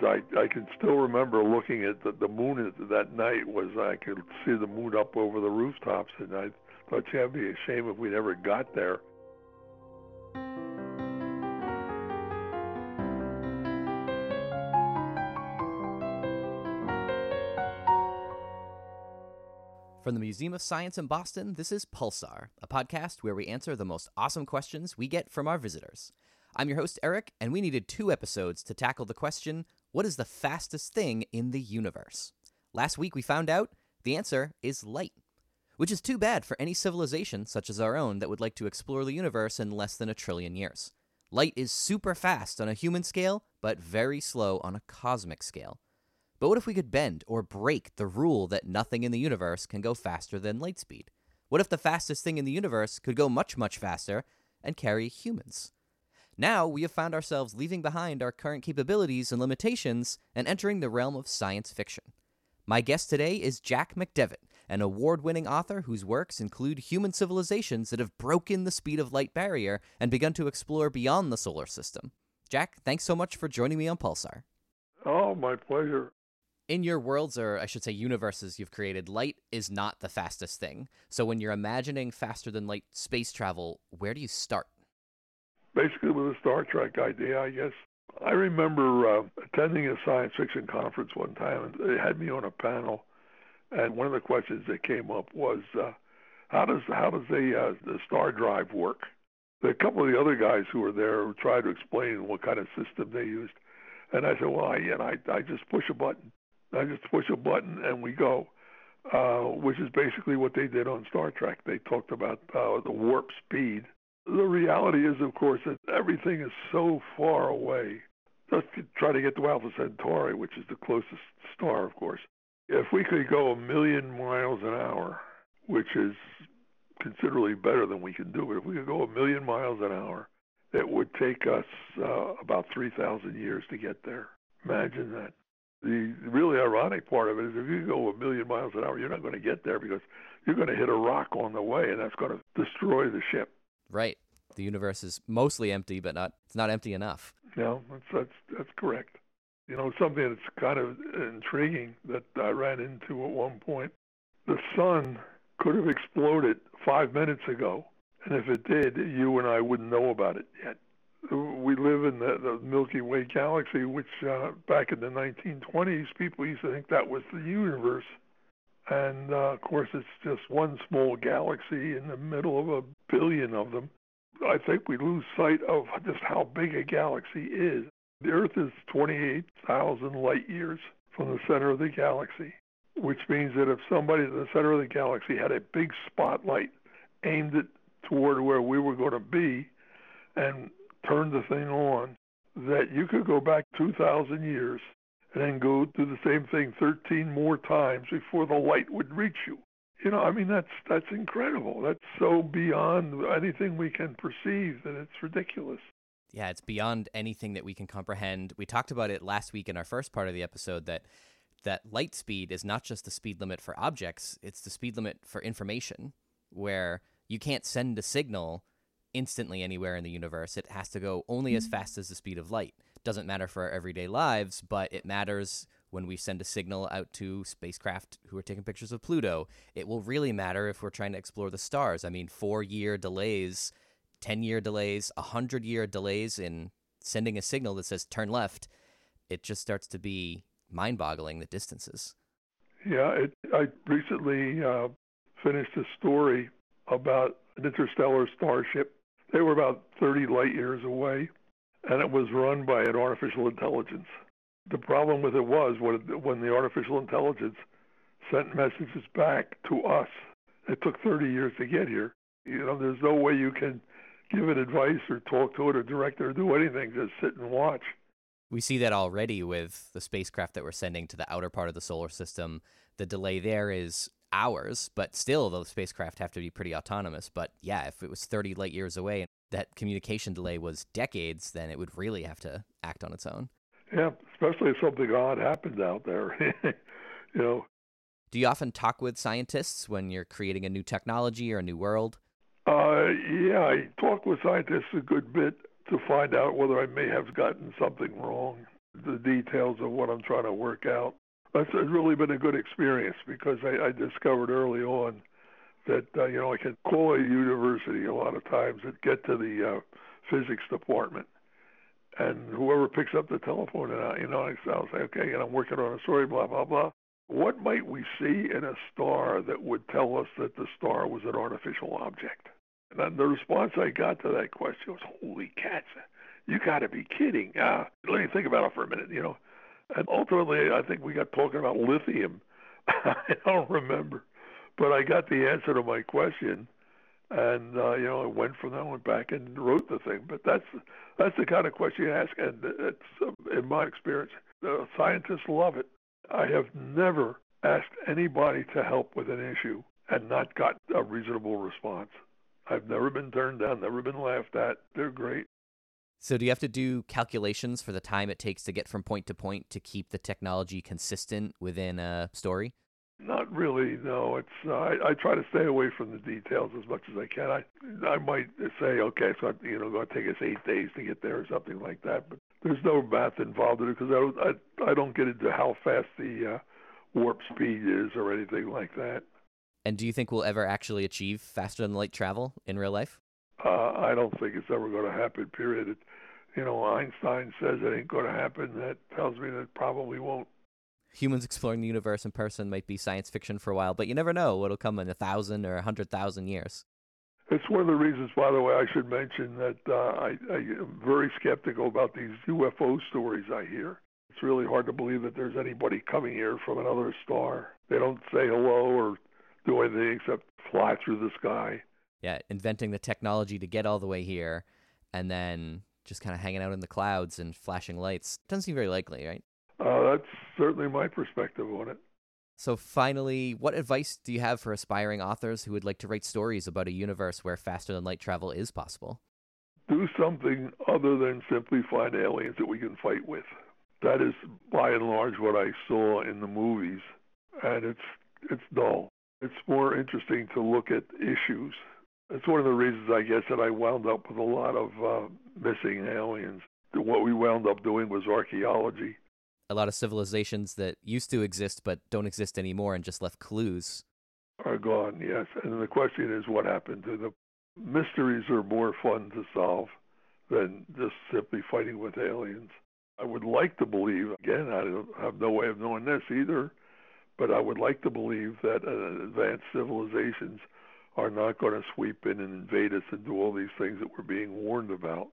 but I I can still remember looking at the, the moon that night. Was I could see the moon up over the rooftops, and I thought, yeah, it'd be a shame if we never got there. From the Museum of Science in Boston, this is Pulsar, a podcast where we answer the most awesome questions we get from our visitors. I'm your host, Eric, and we needed two episodes to tackle the question what is the fastest thing in the universe? Last week we found out the answer is light, which is too bad for any civilization such as our own that would like to explore the universe in less than a trillion years. Light is super fast on a human scale, but very slow on a cosmic scale. But what if we could bend or break the rule that nothing in the universe can go faster than light speed? What if the fastest thing in the universe could go much, much faster and carry humans? Now we have found ourselves leaving behind our current capabilities and limitations and entering the realm of science fiction. My guest today is Jack McDevitt, an award winning author whose works include human civilizations that have broken the speed of light barrier and begun to explore beyond the solar system. Jack, thanks so much for joining me on Pulsar. Oh, my pleasure in your worlds, or I should say universes you've created, light is not the fastest thing. So when you're imagining faster than light space travel, where do you start? Basically, with a Star Trek idea, I guess. I remember uh, attending a science fiction conference one time, and they had me on a panel, and one of the questions that came up was, uh, "How does how does the uh, the star drive work?" A couple of the other guys who were there tried to explain what kind of system they used, and I said, "Well, I and I I just push a button." I just push a button and we go, uh, which is basically what they did on Star Trek. They talked about uh, the warp speed. The reality is, of course, that everything is so far away. Let's try to get to Alpha Centauri, which is the closest star, of course. If we could go a million miles an hour, which is considerably better than we can do, but if we could go a million miles an hour, it would take us uh, about 3,000 years to get there. Imagine that the really ironic part of it is if you go a million miles an hour, you're not going to get there because you're going to hit a rock on the way, and that's going to destroy the ship. Right. The universe is mostly empty, but not it's not empty enough. No, that's that's that's correct. You know, something that's kind of intriguing that I ran into at one point. The sun could have exploded five minutes ago, and if it did, you and I wouldn't know about it yet we live in the, the Milky Way galaxy, which uh, back in the 1920s, people used to think that was the universe. And uh, of course, it's just one small galaxy in the middle of a billion of them. I think we lose sight of just how big a galaxy is. The Earth is 28,000 light years from the center of the galaxy, which means that if somebody in the center of the galaxy had a big spotlight aimed it toward where we were going to be, and turned the thing on, that you could go back 2,000 years and then go do the same thing 13 more times before the light would reach you. You know, I mean that's that's incredible. That's so beyond anything we can perceive that it's ridiculous. Yeah, it's beyond anything that we can comprehend. We talked about it last week in our first part of the episode that that light speed is not just the speed limit for objects, it's the speed limit for information where you can't send a signal instantly anywhere in the universe. It has to go only as mm-hmm. fast as the speed of light. Doesn't matter for our everyday lives, but it matters when we send a signal out to spacecraft who are taking pictures of Pluto. It will really matter if we're trying to explore the stars. I mean, four year delays, 10 year delays, 100 year delays in sending a signal that says turn left. It just starts to be mind boggling the distances. Yeah, it, I recently uh, finished a story about an interstellar starship they were about 30 light years away, and it was run by an artificial intelligence. The problem with it was when the artificial intelligence sent messages back to us, it took 30 years to get here. You know, there's no way you can give it advice or talk to it or direct it or do anything. Just sit and watch. We see that already with the spacecraft that we're sending to the outer part of the solar system. The delay there is hours, but still, the spacecraft have to be pretty autonomous. But yeah, if it was 30 light years away, and that communication delay was decades, then it would really have to act on its own. Yeah, especially if something odd happens out there. you know. Do you often talk with scientists when you're creating a new technology or a new world? Uh, yeah, I talk with scientists a good bit to find out whether I may have gotten something wrong. the details of what I'm trying to work out. That's really been a good experience because I, I discovered early on that uh, you know I can call a university a lot of times and get to the uh, physics department, and whoever picks up the telephone and I, you know I'll say okay, and I'm working on a story, blah blah blah. What might we see in a star that would tell us that the star was an artificial object? And then the response I got to that question was, "Holy cats, you got to be kidding!" Uh, let me think about it for a minute, you know. And ultimately, I think we got talking about lithium. I don't remember but I got the answer to my question, and uh, you know I went from there, went back and wrote the thing. But that's that's the kind of question you ask, and it's uh, in my experience, the scientists love it. I have never asked anybody to help with an issue and not got a reasonable response. I've never been turned down, never been laughed at. They're great. So, do you have to do calculations for the time it takes to get from point to point to keep the technology consistent within a story? Not really. No, it's uh, I, I try to stay away from the details as much as I can. I I might say, okay, so you know, going to take us eight days to get there or something like that. But there's no math involved in it because I I, I don't get into how fast the uh, warp speed is or anything like that. And do you think we'll ever actually achieve faster than light travel in real life? Uh, I don't think it's ever going to happen. Period. It, you know, Einstein says it ain't going to happen. That tells me that it probably won't humans exploring the universe in person might be science fiction for a while, but you never know what'll come in a thousand or a hundred thousand years. It's one of the reasons, by the way, I should mention that uh, I, I am very skeptical about these UFO stories I hear. It's really hard to believe that there's anybody coming here from another star. They don't say hello or do anything except fly through the sky. Yeah, inventing the technology to get all the way here and then just kind of hanging out in the clouds and flashing lights. Doesn't seem very likely, right? Uh, that's certainly my perspective on it. So, finally, what advice do you have for aspiring authors who would like to write stories about a universe where faster than light travel is possible? Do something other than simply find aliens that we can fight with. That is, by and large, what I saw in the movies, and it's it's dull. It's more interesting to look at issues. It's one of the reasons, I guess, that I wound up with a lot of uh, missing aliens. What we wound up doing was archaeology a lot of civilizations that used to exist but don't exist anymore and just left clues are gone. Yes, and the question is what happened to them. Mysteries are more fun to solve than just simply fighting with aliens. I would like to believe, again, I have no way of knowing this either, but I would like to believe that uh, advanced civilizations are not going to sweep in and invade us and do all these things that we're being warned about.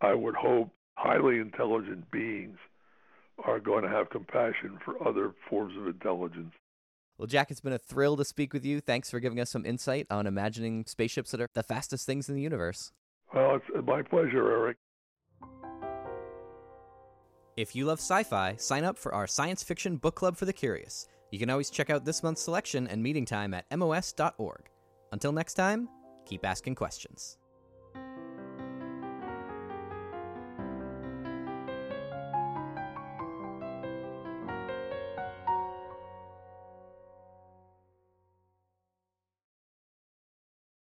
I would hope highly intelligent beings are going to have compassion for other forms of intelligence. Well, Jack, it's been a thrill to speak with you. Thanks for giving us some insight on imagining spaceships that are the fastest things in the universe. Well, it's uh, my pleasure, Eric. If you love sci fi, sign up for our science fiction book club for the curious. You can always check out this month's selection and meeting time at MOS.org. Until next time, keep asking questions.